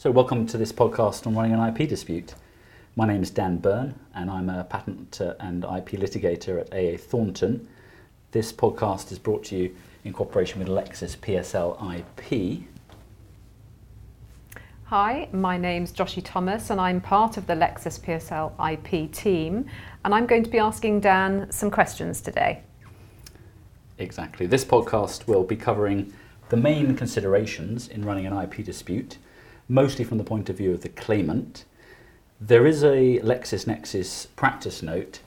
So, welcome to this podcast on running an IP dispute. My name is Dan Byrne, and I'm a patent and IP litigator at AA Thornton. This podcast is brought to you in cooperation with Lexis PSL IP. Hi, my name's Joshi Thomas, and I'm part of the Lexis PSL IP team, and I'm going to be asking Dan some questions today. Exactly. This podcast will be covering the main considerations in running an IP dispute, mostly from the point of view of the claimant. There is a LexisNexis practice note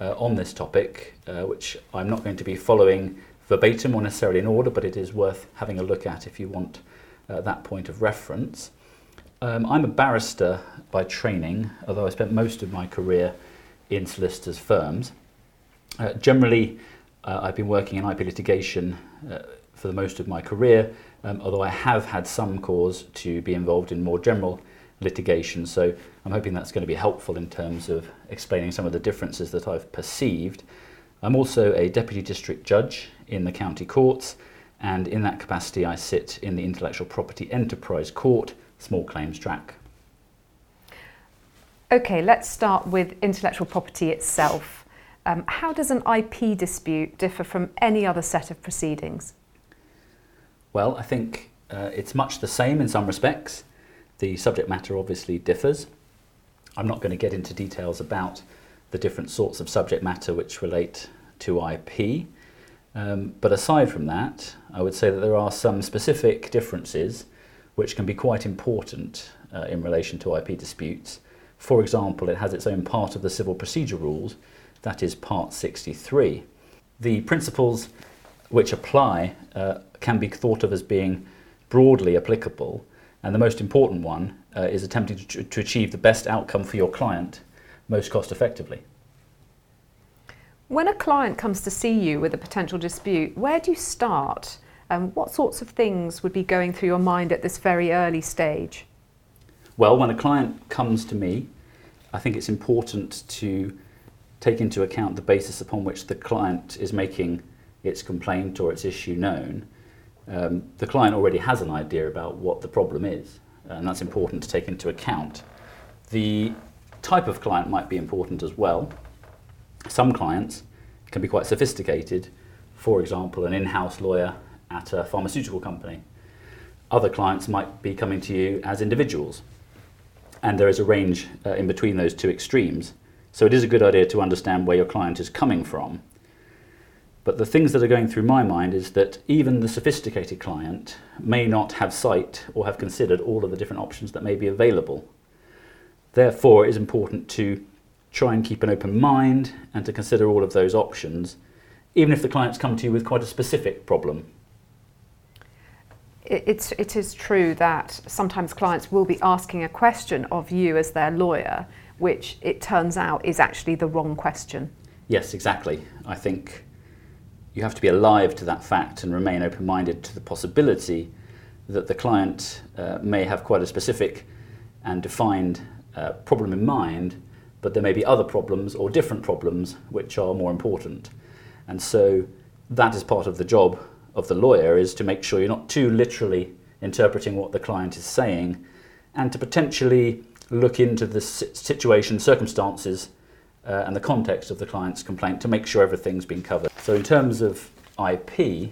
uh, on this topic, uh, which I'm not going to be following verbatim or necessarily in order, but it is worth having a look at if you want uh, that point of reference. Um, I'm a barrister by training, although I spent most of my career in solicitors' firms. Uh, generally, uh, I've been working in IP litigation uh, for the most of my career, um, although I have had some cause to be involved in more general litigation. So I'm hoping that's going to be helpful in terms of explaining some of the differences that I've perceived. I'm also a deputy district judge in the county courts, and in that capacity, I sit in the Intellectual Property Enterprise Court, small claims track. Okay, let's start with intellectual property itself. Um, how does an IP dispute differ from any other set of proceedings? Well, I think uh, it's much the same in some respects. The subject matter obviously differs. I'm not going to get into details about the different sorts of subject matter which relate to IP. Um, but aside from that, I would say that there are some specific differences which can be quite important uh, in relation to IP disputes. For example, it has its own part of the civil procedure rules that is Part 63. The principles which apply uh, can be thought of as being broadly applicable, and the most important one uh, is attempting to, to achieve the best outcome for your client most cost effectively. When a client comes to see you with a potential dispute, where do you start? Um, what sorts of things would be going through your mind at this very early stage? Well, when a client comes to me, I think it's important to take into account the basis upon which the client is making its complaint or its issue known, um, the client already has an idea about what the problem is, and that's important to take into account. The type of client might be important as well. Some clients can be quite sophisticated, for example, an in house lawyer at a pharmaceutical company. Other clients might be coming to you as individuals, and there is a range uh, in between those two extremes. So it is a good idea to understand where your client is coming from. But the things that are going through my mind is that even the sophisticated client may not have sight or have considered all of the different options that may be available. Therefore, it is important to try and keep an open mind and to consider all of those options, even if the clients come to you with quite a specific problem. It's, it is true that sometimes clients will be asking a question of you as their lawyer which it turns out is actually the wrong question. Yes, exactly. I think you have to be alive to that fact and remain open minded to the possibility that the client uh, may have quite a specific and defined uh, problem in mind, but there may be other problems or different problems which are more important. And so that is part of the job of the lawyer is to make sure you're not too literally interpreting what the client is saying and to potentially look into the situation, circumstances, uh, and the context of the client's complaint to make sure everything's been covered. So, in terms of IP,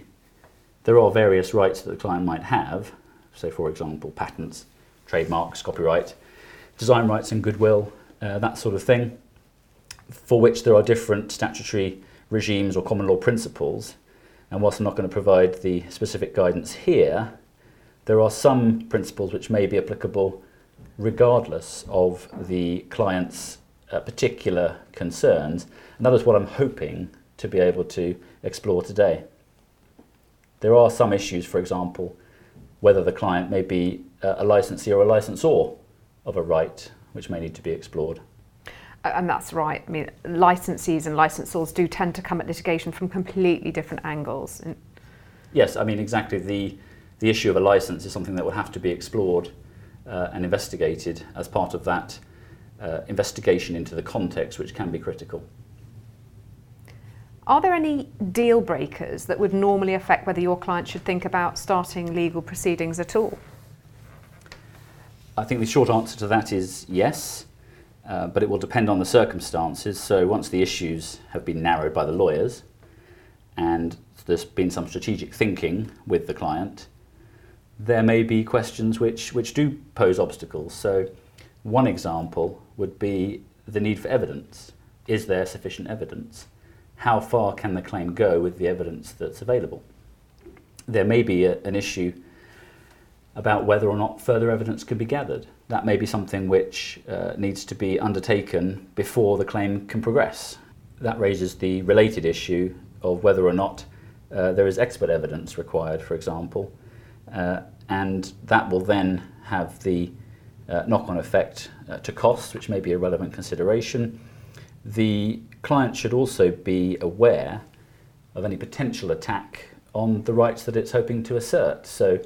there are various rights that the client might have, So, for example, patents, trademarks, copyright, design rights, and goodwill, uh, that sort of thing, for which there are different statutory regimes or common law principles. And whilst I'm not going to provide the specific guidance here, there are some principles which may be applicable regardless of the client's uh, particular concerns. And that is what I'm hoping to be able to explore today. There are some issues, for example, whether the client may be a licensee or a licensor of a right, which may need to be explored. And that's right. I mean, licensees and licensors do tend to come at litigation from completely different angles. Yes, I mean, exactly. The, the issue of a license is something that would have to be explored uh, and investigated as part of that uh, investigation into the context, which can be critical. Are there any deal breakers that would normally affect whether your client should think about starting legal proceedings at all? I think the short answer to that is yes, uh, but it will depend on the circumstances. So once the issues have been narrowed by the lawyers and there's been some strategic thinking with the client, there may be questions which, which do pose obstacles. So one example would be the need for evidence. Is there sufficient evidence? How far can the claim go with the evidence that's available? There may be a, an issue about whether or not further evidence could be gathered. That may be something which uh, needs to be undertaken before the claim can progress. That raises the related issue of whether or not uh, there is expert evidence required, for example, uh, and that will then have the uh, knock on effect uh, to costs, which may be a relevant consideration. The client should also be aware of any potential attack on the rights that it's hoping to assert. So,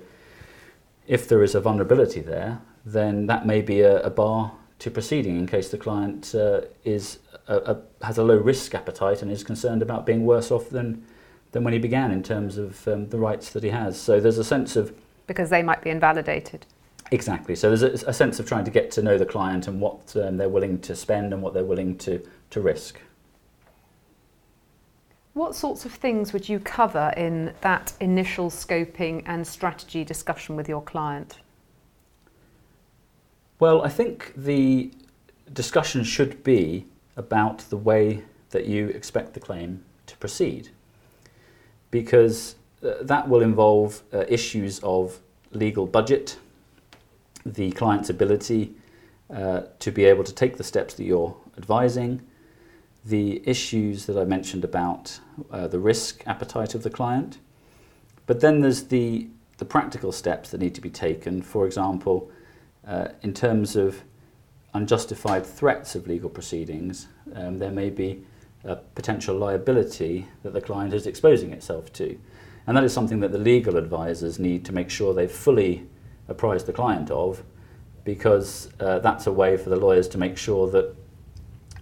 if there is a vulnerability there, then that may be a, a bar to proceeding in case the client uh, is a, a, has a low risk appetite and is concerned about being worse off than than when he began in terms of um, the rights that he has. So there's a sense of because they might be invalidated. Exactly. So there's a, a sense of trying to get to know the client and what um, they're willing to spend and what they're willing to to risk. What sorts of things would you cover in that initial scoping and strategy discussion with your client? Well, I think the discussion should be about the way that you expect the claim to proceed, because uh, that will involve uh, issues of legal budget, the client's ability uh, to be able to take the steps that you're advising, the issues that I mentioned about uh, the risk appetite of the client. But then there's the, the practical steps that need to be taken. For example, uh, in terms of unjustified threats of legal proceedings, um, there may be a potential liability that the client is exposing itself to. And that is something that the legal advisors need to make sure they've fully apprised the client of, because uh, that's a way for the lawyers to make sure that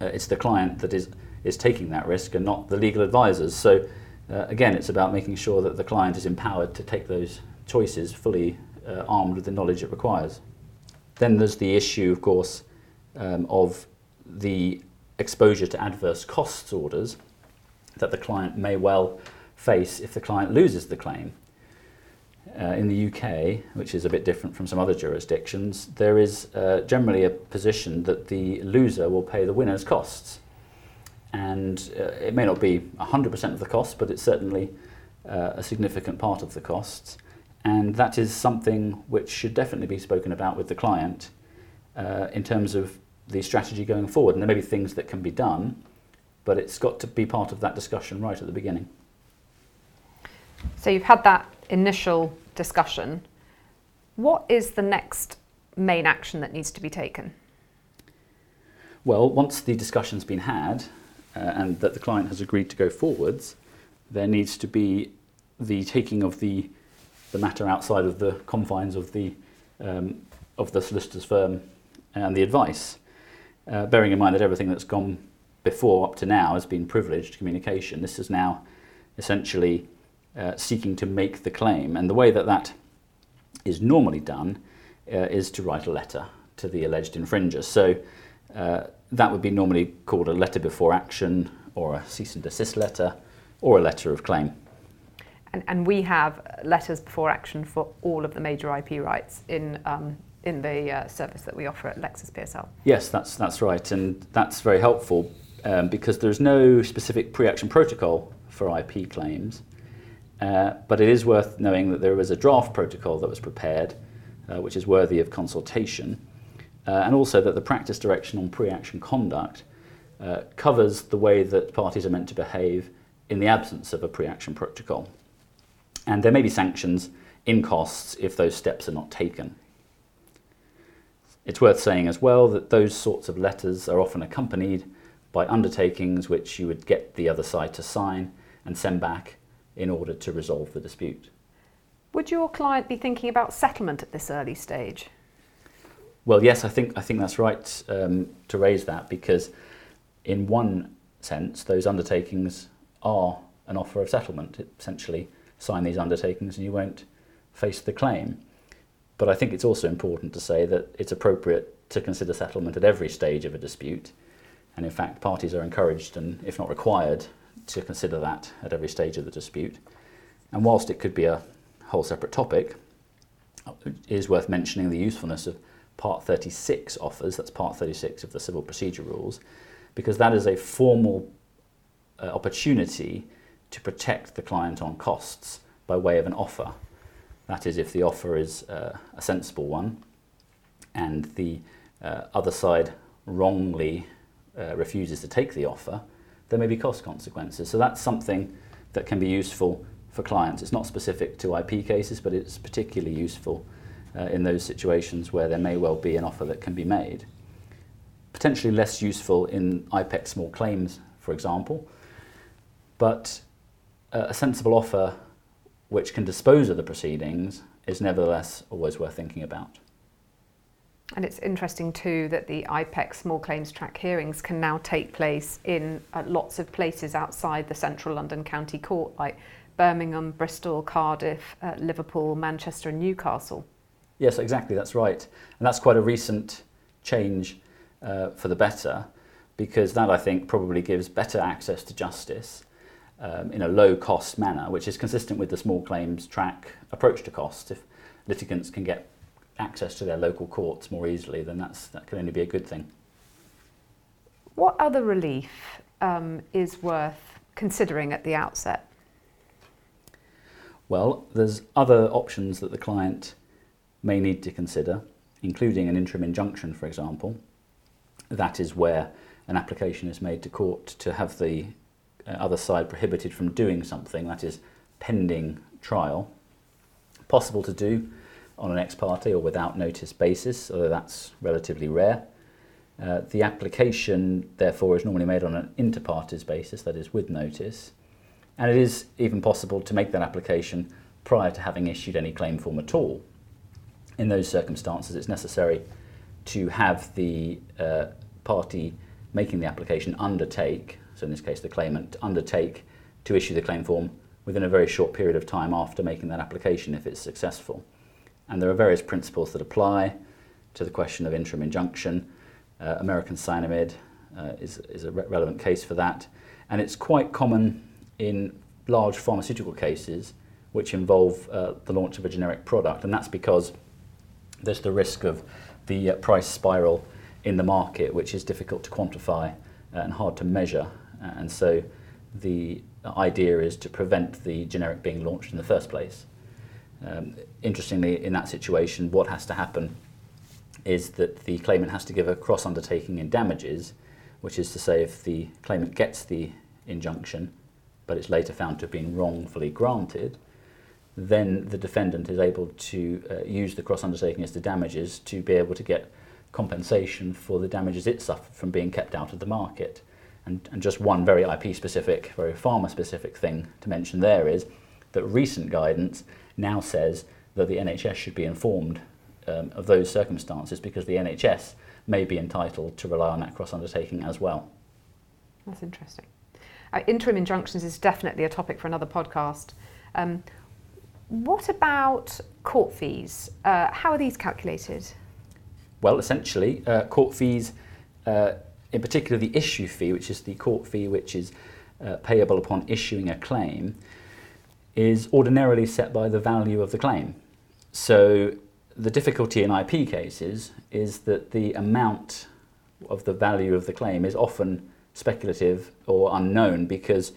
uh, it's the client that is, is taking that risk and not the legal advisors. So, uh, again, it's about making sure that the client is empowered to take those choices fully uh, armed with the knowledge it requires. Then there's the issue, of course, um, of the exposure to adverse costs orders that the client may well face if the client loses the claim. Uh, in the UK, which is a bit different from some other jurisdictions, there is uh, generally a position that the loser will pay the winner's costs. And uh, it may not be 100% of the costs, but it's certainly uh, a significant part of the costs. And that is something which should definitely be spoken about with the client uh, in terms of the strategy going forward. And there may be things that can be done, but it's got to be part of that discussion right at the beginning. So you've had that initial discussion. What is the next main action that needs to be taken? Well, once the discussion's been had uh, and that the client has agreed to go forwards, there needs to be the taking of the the matter outside of the confines of the um, of the solicitor's firm and the advice, uh, bearing in mind that everything that's gone before up to now has been privileged communication. This is now essentially uh, seeking to make the claim. And the way that that is normally done uh, is to write a letter to the alleged infringer. So uh, that would be normally called a letter before action or a cease and desist letter or a letter of claim. And, and we have letters before action for all of the major IP rights in um, in the uh, service that we offer at Lexis PSL. Yes, that's that's right, and that's very helpful um, because there's no specific pre-action protocol for IP claims. Uh, but it is worth knowing that there was a draft protocol that was prepared, uh, which is worthy of consultation, uh, and also that the practice direction on pre action conduct uh, covers the way that parties are meant to behave in the absence of a pre action protocol. And there may be sanctions in costs if those steps are not taken. It's worth saying as well that those sorts of letters are often accompanied by undertakings which you would get the other side to sign and send back in order to resolve the dispute. Would your client be thinking about settlement at this early stage? Well, yes, I think I think that's right um, to raise that because, in one sense, those undertakings are an offer of settlement. It essentially, sign these undertakings and you won't face the claim. But I think it's also important to say that it's appropriate to consider settlement at every stage of a dispute. And in fact, parties are encouraged and, if not required, to consider that at every stage of the dispute. And whilst it could be a whole separate topic, it is worth mentioning the usefulness of Part 36 offers, that's Part 36 of the Civil Procedure Rules, because that is a formal uh, opportunity to protect the client on costs by way of an offer. That is, if the offer is uh, a sensible one and the uh, other side wrongly uh, refuses to take the offer, there may be cost consequences. So that's something that can be useful for clients. It's not specific to IP cases, but it's particularly useful uh, in those situations where there may well be an offer that can be made. Potentially less useful in IPEC small claims, for example, but uh, a sensible offer which can dispose of the proceedings is nevertheless always worth thinking about. And it's interesting too that the IPEC small claims track hearings can now take place in uh, lots of places outside the central London County Court, like Birmingham, Bristol, Cardiff, uh, Liverpool, Manchester, and Newcastle. Yes, exactly, that's right. And that's quite a recent change uh, for the better because that I think probably gives better access to justice um, in a low cost manner, which is consistent with the small claims track approach to cost. If litigants can get access to their local courts more easily, then that's, that can only be a good thing. What other relief um, is worth considering at the outset? Well, there's other options that the client may need to consider, including an interim injunction, for example. That is where an application is made to court to have the uh, other side prohibited from doing something, that is, pending trial. Possible to do on an ex parte or without notice basis, although that's relatively rare. Uh, the application, therefore, is normally made on an inter partes basis, that is, with notice. And it is even possible to make that application prior to having issued any claim form at all. In those circumstances, it's necessary to have the uh, party making the application undertake, so in this case the claimant, undertake to issue the claim form within a very short period of time after making that application if it's successful. And there are various principles that apply to the question of interim injunction. Uh, American Cyanamid uh, is, is a re- relevant case for that. And it's quite common in large pharmaceutical cases which involve uh, the launch of a generic product. And that's because there's the risk of the uh, price spiral in the market, which is difficult to quantify uh, and hard to measure. And so the idea is to prevent the generic being launched in the first place. Um, interestingly, in that situation, what has to happen is that the claimant has to give a cross undertaking in damages, which is to say, if the claimant gets the injunction, but it's later found to have been wrongfully granted, then the defendant is able to uh, use the cross undertaking as the damages to be able to get compensation for the damages it suffered from being kept out of the market. And, and just one very IP specific, very pharma specific thing to mention there is that recent guidance now says that the NHS should be informed um, of those circumstances because the NHS may be entitled to rely on that cross undertaking as well. That's interesting. Uh, interim injunctions is definitely a topic for another podcast. Um, what about court fees? Uh, how are these calculated? Well, essentially, uh, court fees, uh, in particular the issue fee, which is the court fee which is uh, payable upon issuing a claim, is ordinarily set by the value of the claim. So the difficulty in IP cases is that the amount of the value of the claim is often speculative or unknown because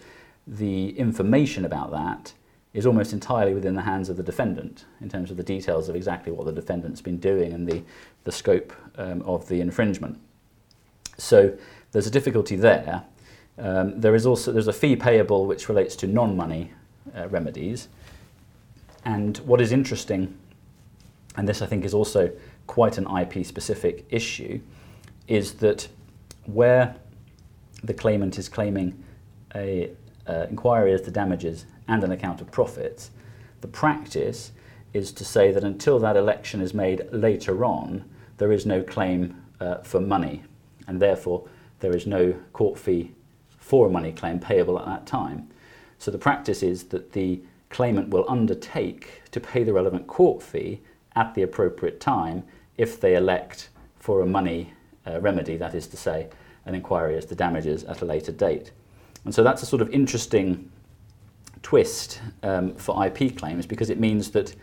the information about that is almost entirely within the hands of the defendant in terms of the details of exactly what the defendant's been doing and the, the scope um, of the infringement. So there's a difficulty there. Um, there is also there's a fee payable which relates to non-money uh, remedies. And what is interesting, and this I think is also quite an IP specific issue, is that where the claimant is claiming a uh, inquiry as to damages and an account of profits, the practice is to say that until that election is made later on, there is no claim uh, for money, and therefore there is no court fee for a money claim payable at that time. So the practice is that the claimant will undertake to pay the relevant court fee at the appropriate time if they elect for a money uh, remedy, that is to say, an inquiry as to damages at a later date. And so that's a sort of interesting twist um, for IP claims because it means that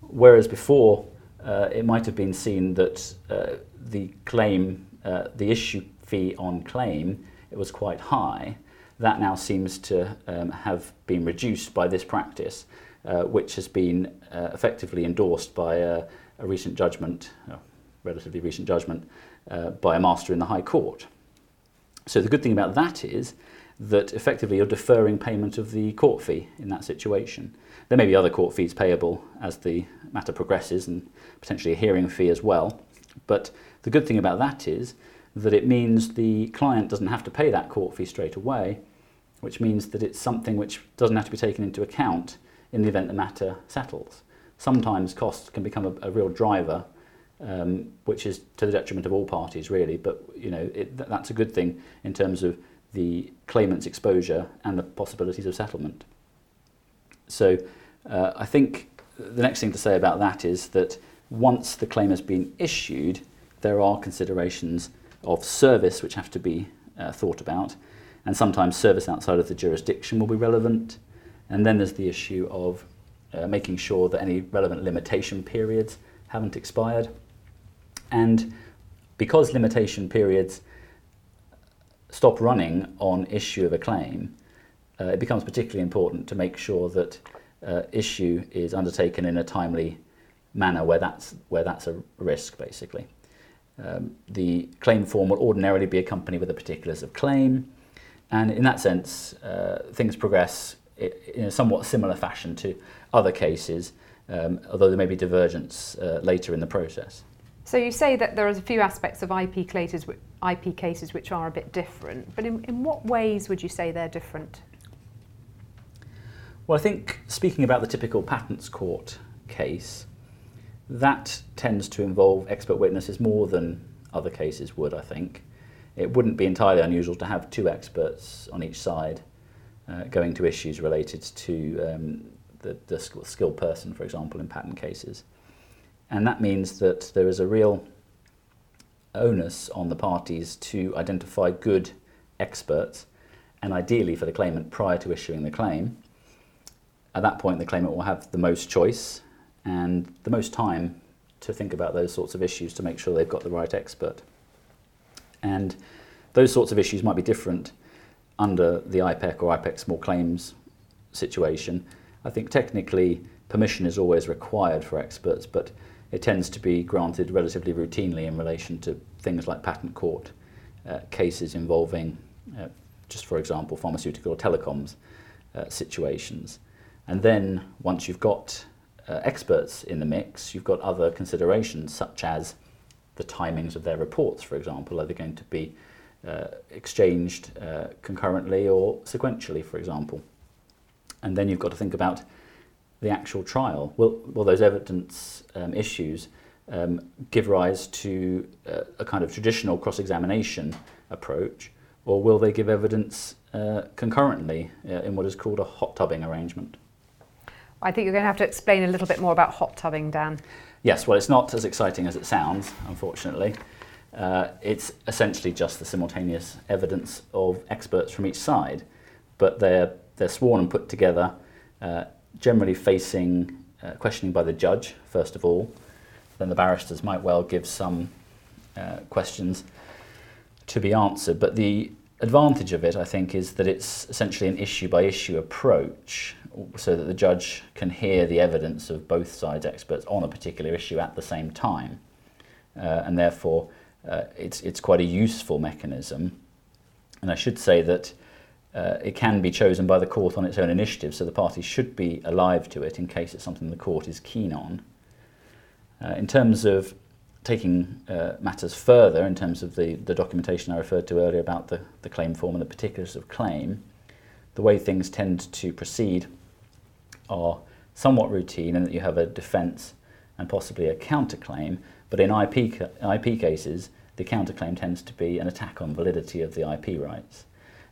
whereas before uh, it might have been seen that uh, the claim, uh, the issue fee on claim, it was quite high, that now seems to um, have been reduced by this practice, uh, which has been uh, effectively endorsed by a, a recent judgment, a relatively recent judgment, uh, by a master in the High Court. So the good thing about that is that effectively you're deferring payment of the court fee in that situation. There may be other court fees payable as the matter progresses and potentially a hearing fee as well. But the good thing about that is that it means the client doesn't have to pay that court fee straight away, which means that it's something which doesn't have to be taken into account in the event the matter settles. Sometimes costs can become a, a real driver, um, which is to the detriment of all parties, really. But you know it, that's a good thing in terms of the claimant's exposure and the possibilities of settlement. So uh, I think the next thing to say about that is that once the claim has been issued, there are considerations of service which have to be uh, thought about, and sometimes service outside of the jurisdiction will be relevant. And then there's the issue of uh, making sure that any relevant limitation periods haven't expired. And because limitation periods stop running on issue of a claim, uh, it becomes particularly important to make sure that uh, issue is undertaken in a timely manner where that's, where that's a risk, basically. Um, the claim form will ordinarily be accompanied with the particulars of claim, and in that sense, uh, things progress in a somewhat similar fashion to other cases, um, although there may be divergence uh, later in the process. So you say that there are a few aspects of IP cases, IP cases which are a bit different, but in, in what ways would you say they're different? Well, I think speaking about the typical patents court case, that tends to involve expert witnesses more than other cases would, I think. It wouldn't be entirely unusual to have two experts on each side uh, going to issues related to um, the, the skilled person, for example, in patent cases. And that means that there is a real onus on the parties to identify good experts, and ideally for the claimant prior to issuing the claim, at that point, the claimant will have the most choice and the most time to think about those sorts of issues to make sure they've got the right expert. And those sorts of issues might be different under the IPEC or IPEC small claims situation. I think technically permission is always required for experts, but it tends to be granted relatively routinely in relation to things like patent court uh, cases involving, uh, just for example, pharmaceutical or telecoms uh, situations. And then once you've got uh, experts in the mix, you've got other considerations such as the timings of their reports, for example. Are they going to be uh, exchanged uh, concurrently or sequentially, for example? And then you've got to think about the actual trial. Will, will those evidence um, issues um, give rise to uh, a kind of traditional cross examination approach, or will they give evidence uh, concurrently uh, in what is called a hot tubbing arrangement? I think you're going to have to explain a little bit more about hot tubbing, Dan. Yes, well, it's not as exciting as it sounds, unfortunately. Uh, it's essentially just the simultaneous evidence of experts from each side, but they're, they're sworn and put together, uh, generally facing uh, questioning by the judge, first of all. Then the barristers might well give some uh, questions to be answered, but the advantage of it, I think, is that it's essentially an issue by issue approach so that the judge can hear the evidence of both sides' experts on a particular issue at the same time. Uh, and therefore, uh, it's, it's quite a useful mechanism. And I should say that uh, it can be chosen by the court on its own initiative, so the parties should be alive to it in case it's something the court is keen on. Uh, in terms of taking uh, matters further, in terms of the, the documentation I referred to earlier about the, the claim form and the particulars of claim, the way things tend to proceed are somewhat routine in that you have a defence and possibly a counterclaim, but in IP, IP cases, the counterclaim tends to be an attack on validity of the IP rights.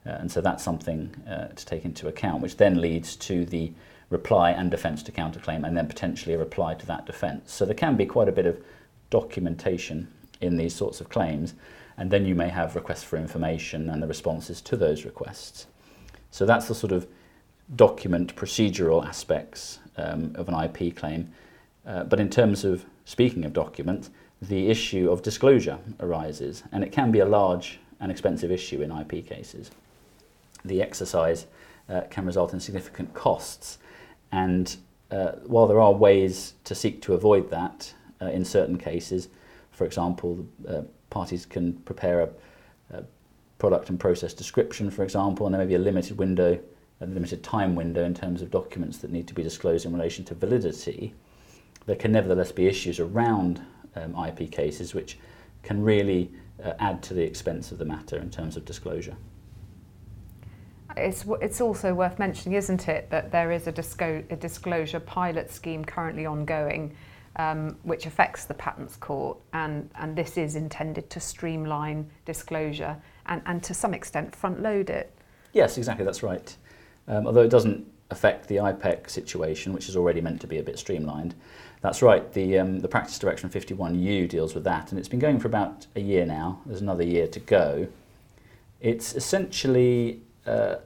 Uh, and so that's something uh, to take into account, which then leads to the reply and defence to counterclaim, and then potentially a reply to that defence. So there can be quite a bit of documentation in these sorts of claims, and then you may have requests for information and the responses to those requests. So that's the sort of document procedural aspects um, of an IP claim. Uh, but in terms of speaking of documents, the issue of disclosure arises, and it can be a large and expensive issue in IP cases. The exercise uh, can result in significant costs, and uh, while there are ways to seek to avoid that uh, in certain cases, for example, uh, parties can prepare a, a, product and process description, for example, and there may be a limited window, a limited time window in terms of documents that need to be disclosed in relation to validity. There can nevertheless be issues around um, IP cases which can really uh, add to the expense of the matter in terms of disclosure. It's, it's also worth mentioning, isn't it, that there is a, disco- a disclosure pilot scheme currently ongoing um, which affects the Patents Court, and, and this is intended to streamline disclosure and, and to some extent front load it. Yes, exactly, that's right. Um, although it doesn't affect the IPEC situation, which is already meant to be a bit streamlined. That's right, the, um, the Practice Direction 51U deals with that, and it's been going for about a year now. There's another year to go. It's essentially uh,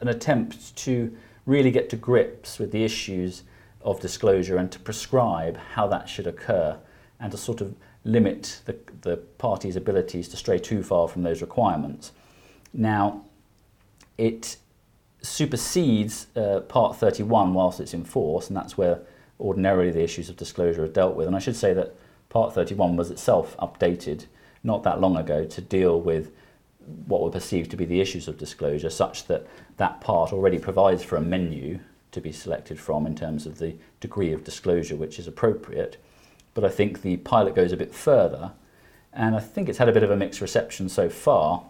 an attempt to really get to grips with the issues of disclosure and to prescribe how that should occur and to sort of limit the, the party's abilities to stray too far from those requirements. Now, it supersedes uh, Part 31 whilst it's in force, and that's where ordinarily the issues of disclosure are dealt with. And I should say that Part 31 was itself updated not that long ago to deal with what were perceived to be the issues of disclosure, such that that part already provides for a menu to be selected from in terms of the degree of disclosure which is appropriate. But I think the pilot goes a bit further, and I think it's had a bit of a mixed reception so far,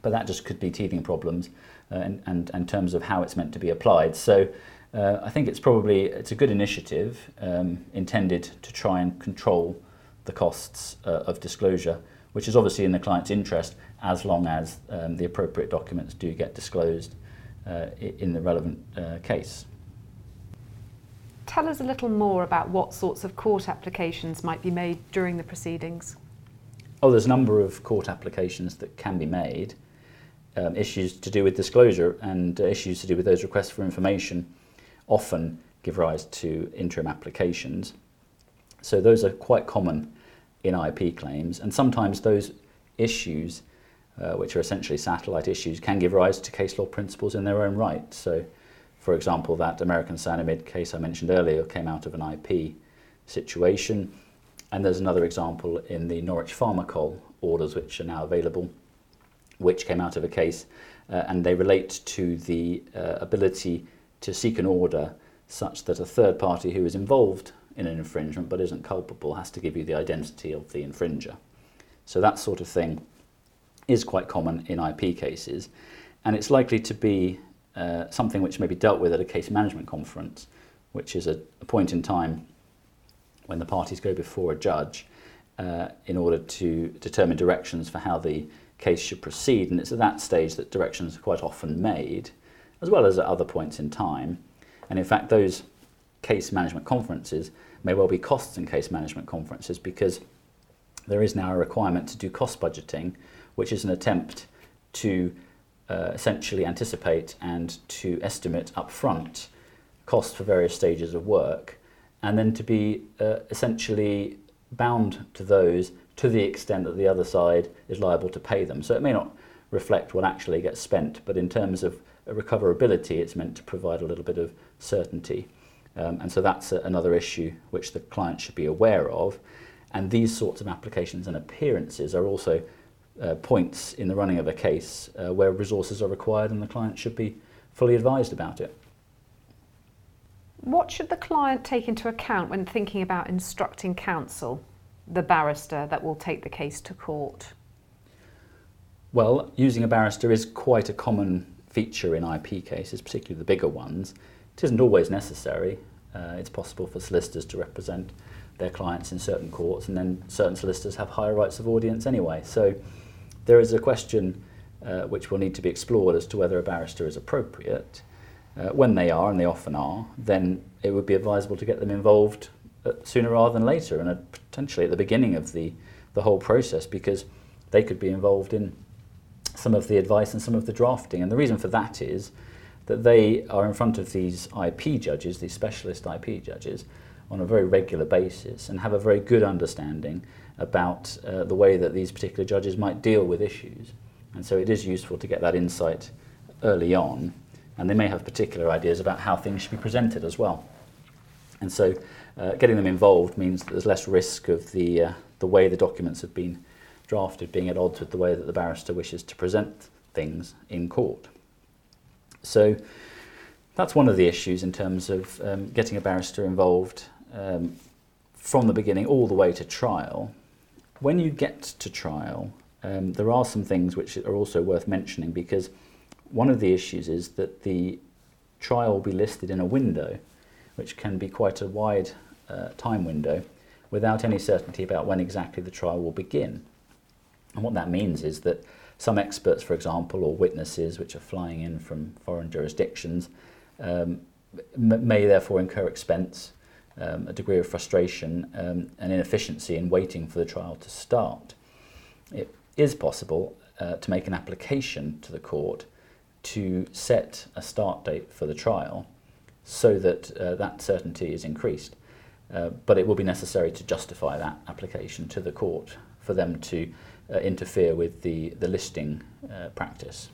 but that just could be teething problems uh, and, and in terms of how it's meant to be applied. So uh, I think it's probably it's a good initiative um, intended to try and control the costs uh, of disclosure, which is obviously in the client's interest as long as um, the appropriate documents do get disclosed in the relevant uh, case. Tell us a little more about what sorts of court applications might be made during the proceedings. Oh, there's a number of court applications that can be made. Um, issues to do with disclosure and uh, issues to do with those requests for information often give rise to interim applications. So those are quite common in IP claims, and sometimes those issues uh, which are essentially satellite issues, can give rise to case law principles in their own right. So, for example, that American Cyanamid case I mentioned earlier came out of an IP situation. And there's another example in the Norwich Pharmacal orders, which are now available, which came out of a case, uh, and they relate to the uh, ability to seek an order such that a third party who is involved in an infringement but isn't culpable has to give you the identity of the infringer. So that sort of thing is quite common in IP cases, and it's likely to be uh, something which may be dealt with at a case management conference, which is a, a point in time when the parties go before a judge uh, in order to determine directions for how the case should proceed. And it's at that stage that directions are quite often made, as well as at other points in time. And in fact, those case management conferences may well be costs in case management conferences because there is now a requirement to do cost budgeting which is an attempt to uh, essentially anticipate and to estimate upfront costs for various stages of work, and then to be uh, essentially bound to those to the extent that the other side is liable to pay them. So it may not reflect what actually gets spent, but in terms of recoverability, it's meant to provide a little bit of certainty. Um, and so that's a, another issue which the client should be aware of. And these sorts of applications and appearances are also uh, points in the running of a case uh, where resources are required and the client should be fully advised about it. What should the client take into account when thinking about instructing counsel, the barrister that will take the case to court? Well, using a barrister is quite a common feature in IP cases, particularly the bigger ones. It isn't always necessary. Uh, it's possible for solicitors to represent their clients in certain courts, and then certain solicitors have higher rights of audience anyway. So there is a question uh, which will need to be explored as to whether a barrister is appropriate. uh, when they are, and they often are, then it would be advisable to get them involved uh, sooner rather than later, and uh, potentially at the beginning of the, the whole process, because they could be involved in some of the advice and some of the drafting. And the reason for that is that they are in front of these IP judges, these specialist IP judges, on a very regular basis and have a very good understanding about uh, the way that these particular judges might deal with issues. And so it is useful to get that insight early on, and they may have particular ideas about how things should be presented as well. And so uh, getting them involved means that there's less risk of the, uh, the way the documents have been drafted being at odds with the way that the barrister wishes to present things in court. So that's one of the issues in terms of um, getting a barrister involved um, from the beginning all the way to trial. When you get to trial, um, there are some things which are also worth mentioning because one of the issues is that the trial will be listed in a window, which can be quite a wide uh, time window, without any certainty about when exactly the trial will begin. And what that means is that some experts, for example, or witnesses which are flying in from foreign jurisdictions, um, may therefore incur expense, um, a degree of frustration, um, and inefficiency in waiting for the trial to start. It is possible uh, to make an application to the court to set a start date for the trial so that uh, that certainty is increased. Uh, but it will be necessary to justify that application to the court for them to uh, interfere with the, the listing uh, practice.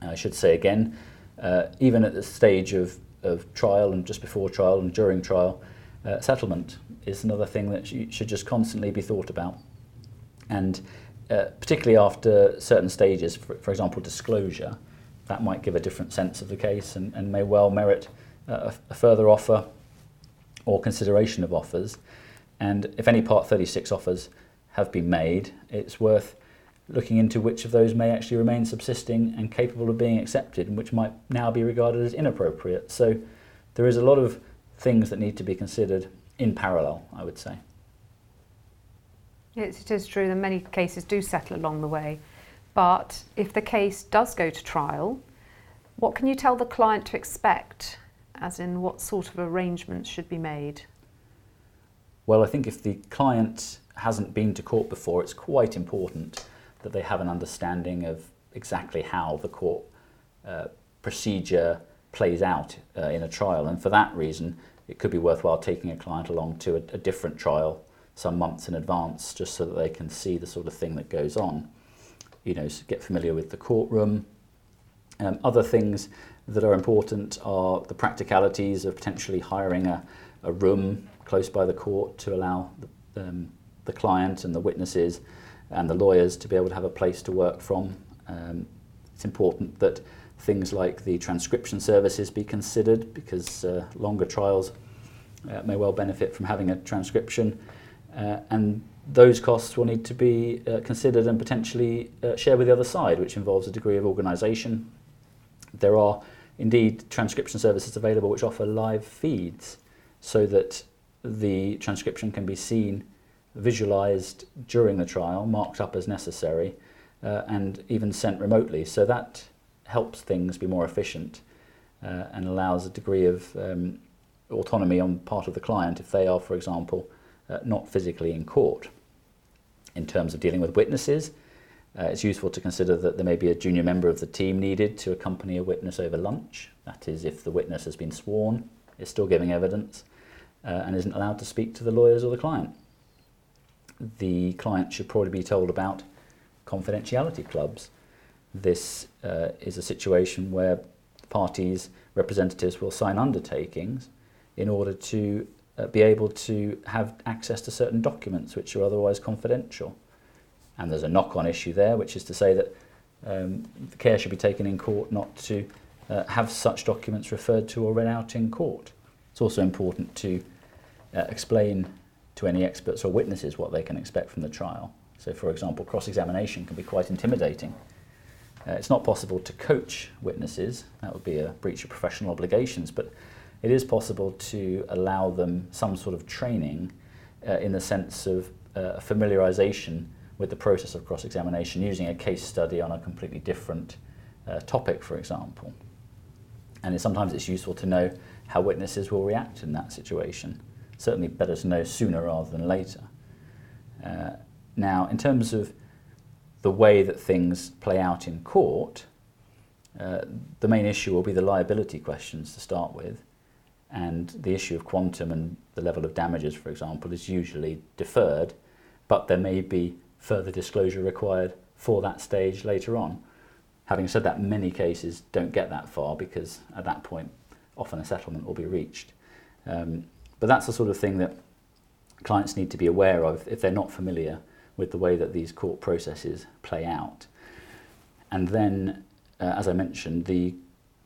I should say again, uh, even at the stage of, of trial and just before trial and during trial, uh, settlement is another thing that should just constantly be thought about. And uh, particularly after certain stages, for, for example, disclosure, that might give a different sense of the case and, and may well merit uh, a further offer or consideration of offers. And if any Part 36 offers have been made, it's worth looking into which of those may actually remain subsisting and capable of being accepted and which might now be regarded as inappropriate. So there is a lot of things that need to be considered in parallel, I would say. Yes, it is true that many cases do settle along the way. But if the case does go to trial, what can you tell the client to expect, as in what sort of arrangements should be made? Well, I think if the client hasn't been to court before, it's quite important that they have an understanding of exactly how the court uh, procedure plays out uh, in a trial. And for that reason, it could be worthwhile taking a client along to a, a different trial some months in advance just so that they can see the sort of thing that goes on. You know, get familiar with the courtroom. Um, other things that are important are the practicalities of potentially hiring a, a room close by the court to allow the, um, the client and the witnesses and the lawyers to be able to have a place to work from. Um, it's important that things like the transcription services be considered because uh, longer trials uh, may well benefit from having a transcription. Uh, and those costs will need to be uh, considered and potentially uh, shared with the other side, which involves a degree of organisation. There are indeed transcription services available which offer live feeds so that the transcription can be seen visualized during the trial, marked up as necessary, uh, and even sent remotely. So that helps things be more efficient uh, and allows a degree of um, autonomy on part of the client if they are, for example, uh, not physically in court. In terms of dealing with witnesses, uh, it's useful to consider that there may be a junior member of the team needed to accompany a witness over lunch. That is, if the witness has been sworn, is still giving evidence, uh, and isn't allowed to speak to the lawyers or the client the client should probably be told about confidentiality clubs. This uh, is a situation where parties' representatives will sign undertakings in order to uh, be able to have access to certain documents which are otherwise confidential. And there's a knock on issue there, which is to say that um, care should be taken in court not to uh, have such documents referred to or read out in court. It's also important to uh, explain to any experts or witnesses what they can expect from the trial. So, for example, cross examination can be quite intimidating. Uh, it's not possible to coach witnesses, that would be a breach of professional obligations, but it is possible to allow them some sort of training uh, in the sense of uh, familiarization with the process of cross examination using a case study on a completely different uh, topic, for example. And it's, sometimes it's useful to know how witnesses will react in that situation. Certainly better to know sooner rather than later. Uh, now, in terms of the way that things play out in court, uh, the main issue will be the liability questions to start with. And the issue of quantum and the level of damages, for example, is usually deferred, but there may be further disclosure required for that stage later on. Having said that, many cases don't get that far because at that point, often a settlement will be reached. Um, but that's the sort of thing that clients need to be aware of if they're not familiar with the way that these court processes play out. And then, uh, as I mentioned, the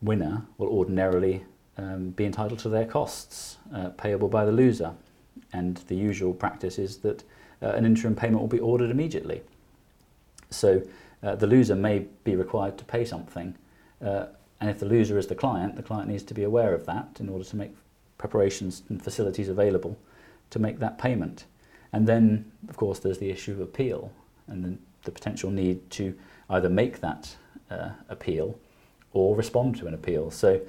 winner will ordinarily um, be entitled to their costs uh, payable by the loser. And the usual practice is that uh, an interim payment will be ordered immediately. So uh, the loser may be required to pay something. Uh, and if the loser is the client, the client needs to be aware of that in order to make preparations and facilities available to make that payment. And then, of course, there's the issue of appeal and the, the potential need to either make that uh, appeal or respond to an appeal. So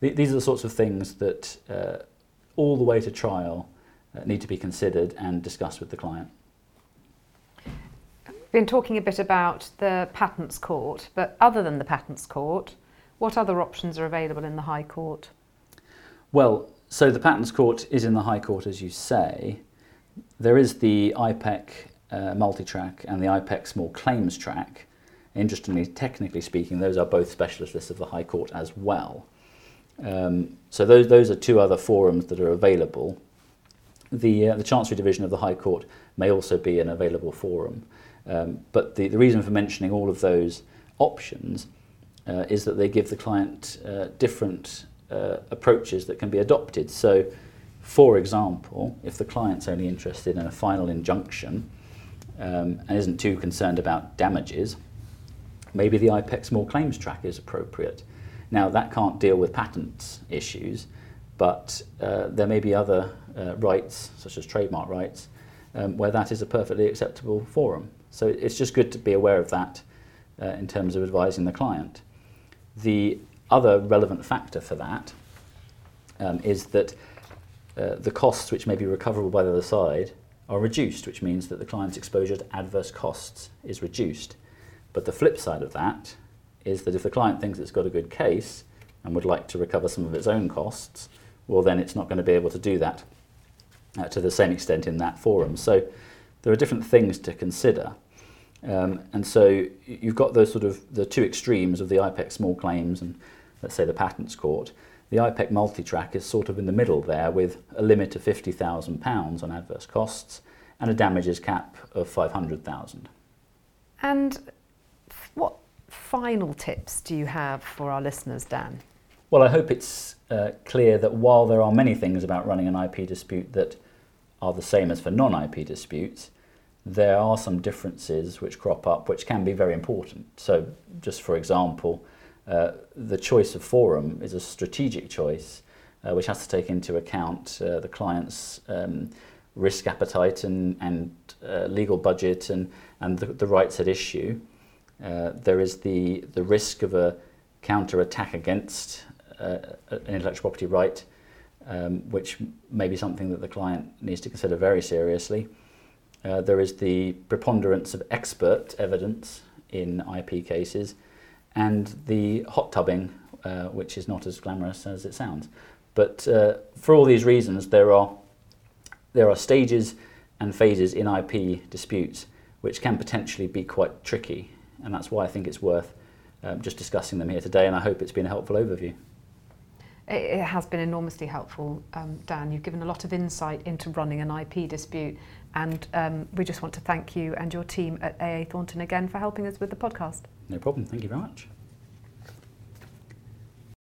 th- these are the sorts of things that uh, all the way to trial uh, need to be considered and discussed with the client. We've been talking a bit about the Patents Court, but other than the Patents Court, what other options are available in the High Court? Well, so the Patents Court is in the High Court, as you say. There is the IPEC uh, multi-track and the IPEC small claims track. Interestingly, technically speaking, those are both specialist lists of the High Court as well. Um, so those, those are two other forums that are available. The, uh, the Chancery Division of the High Court may also be an available forum. Um, but the, the reason for mentioning all of those options uh, is that they give the client uh, different uh, approaches that can be adopted. So, for example, if the client's only interested in a final injunction um, and isn't too concerned about damages, maybe the IPEC small claims track is appropriate. Now, that can't deal with patents issues, but uh, there may be other uh, rights, such as trademark rights, um, where that is a perfectly acceptable forum. So it's just good to be aware of that uh, in terms of advising the client. The other relevant factor for that um, is that uh, the costs which may be recoverable by the other side are reduced, which means that the client's exposure to adverse costs is reduced. But the flip side of that is that if the client thinks it's got a good case and would like to recover some of its own costs, well, then it's not going to be able to do that uh, to the same extent in that forum. So there are different things to consider. Um, and so you've got those sort of the two extremes of the IPEC small claims and let's say the patents court. The IPEC multi-track is sort of in the middle there with a limit of £50,000 on adverse costs and a damages cap of 500,000. And what final tips do you have for our listeners, Dan? Well, I hope it's uh, clear that while there are many things about running an IP dispute that are the same as for non-IP disputes, there are some differences which crop up which can be very important. So, just for example, uh, the choice of forum is a strategic choice uh, which has to take into account uh, the client's um, risk appetite and, and uh, legal budget and, and the, the rights at issue. Uh, there is the, the risk of a counter attack against an intellectual property right, um, which may be something that the client needs to consider very seriously. There is the preponderance of expert evidence in IP cases and the hot tubbing, uh, which is not as glamorous as it sounds. But uh, for all these reasons, there are, there are stages and phases in IP disputes which can potentially be quite tricky, and that's why I think it's worth um, just discussing them here today, and I hope it's been a helpful overview. It has been enormously helpful, um, Dan. You've given a lot of insight into running an IP dispute, and um, we just want to thank you and your team at AA Thornton again for helping us with the podcast. No problem. Thank you very much.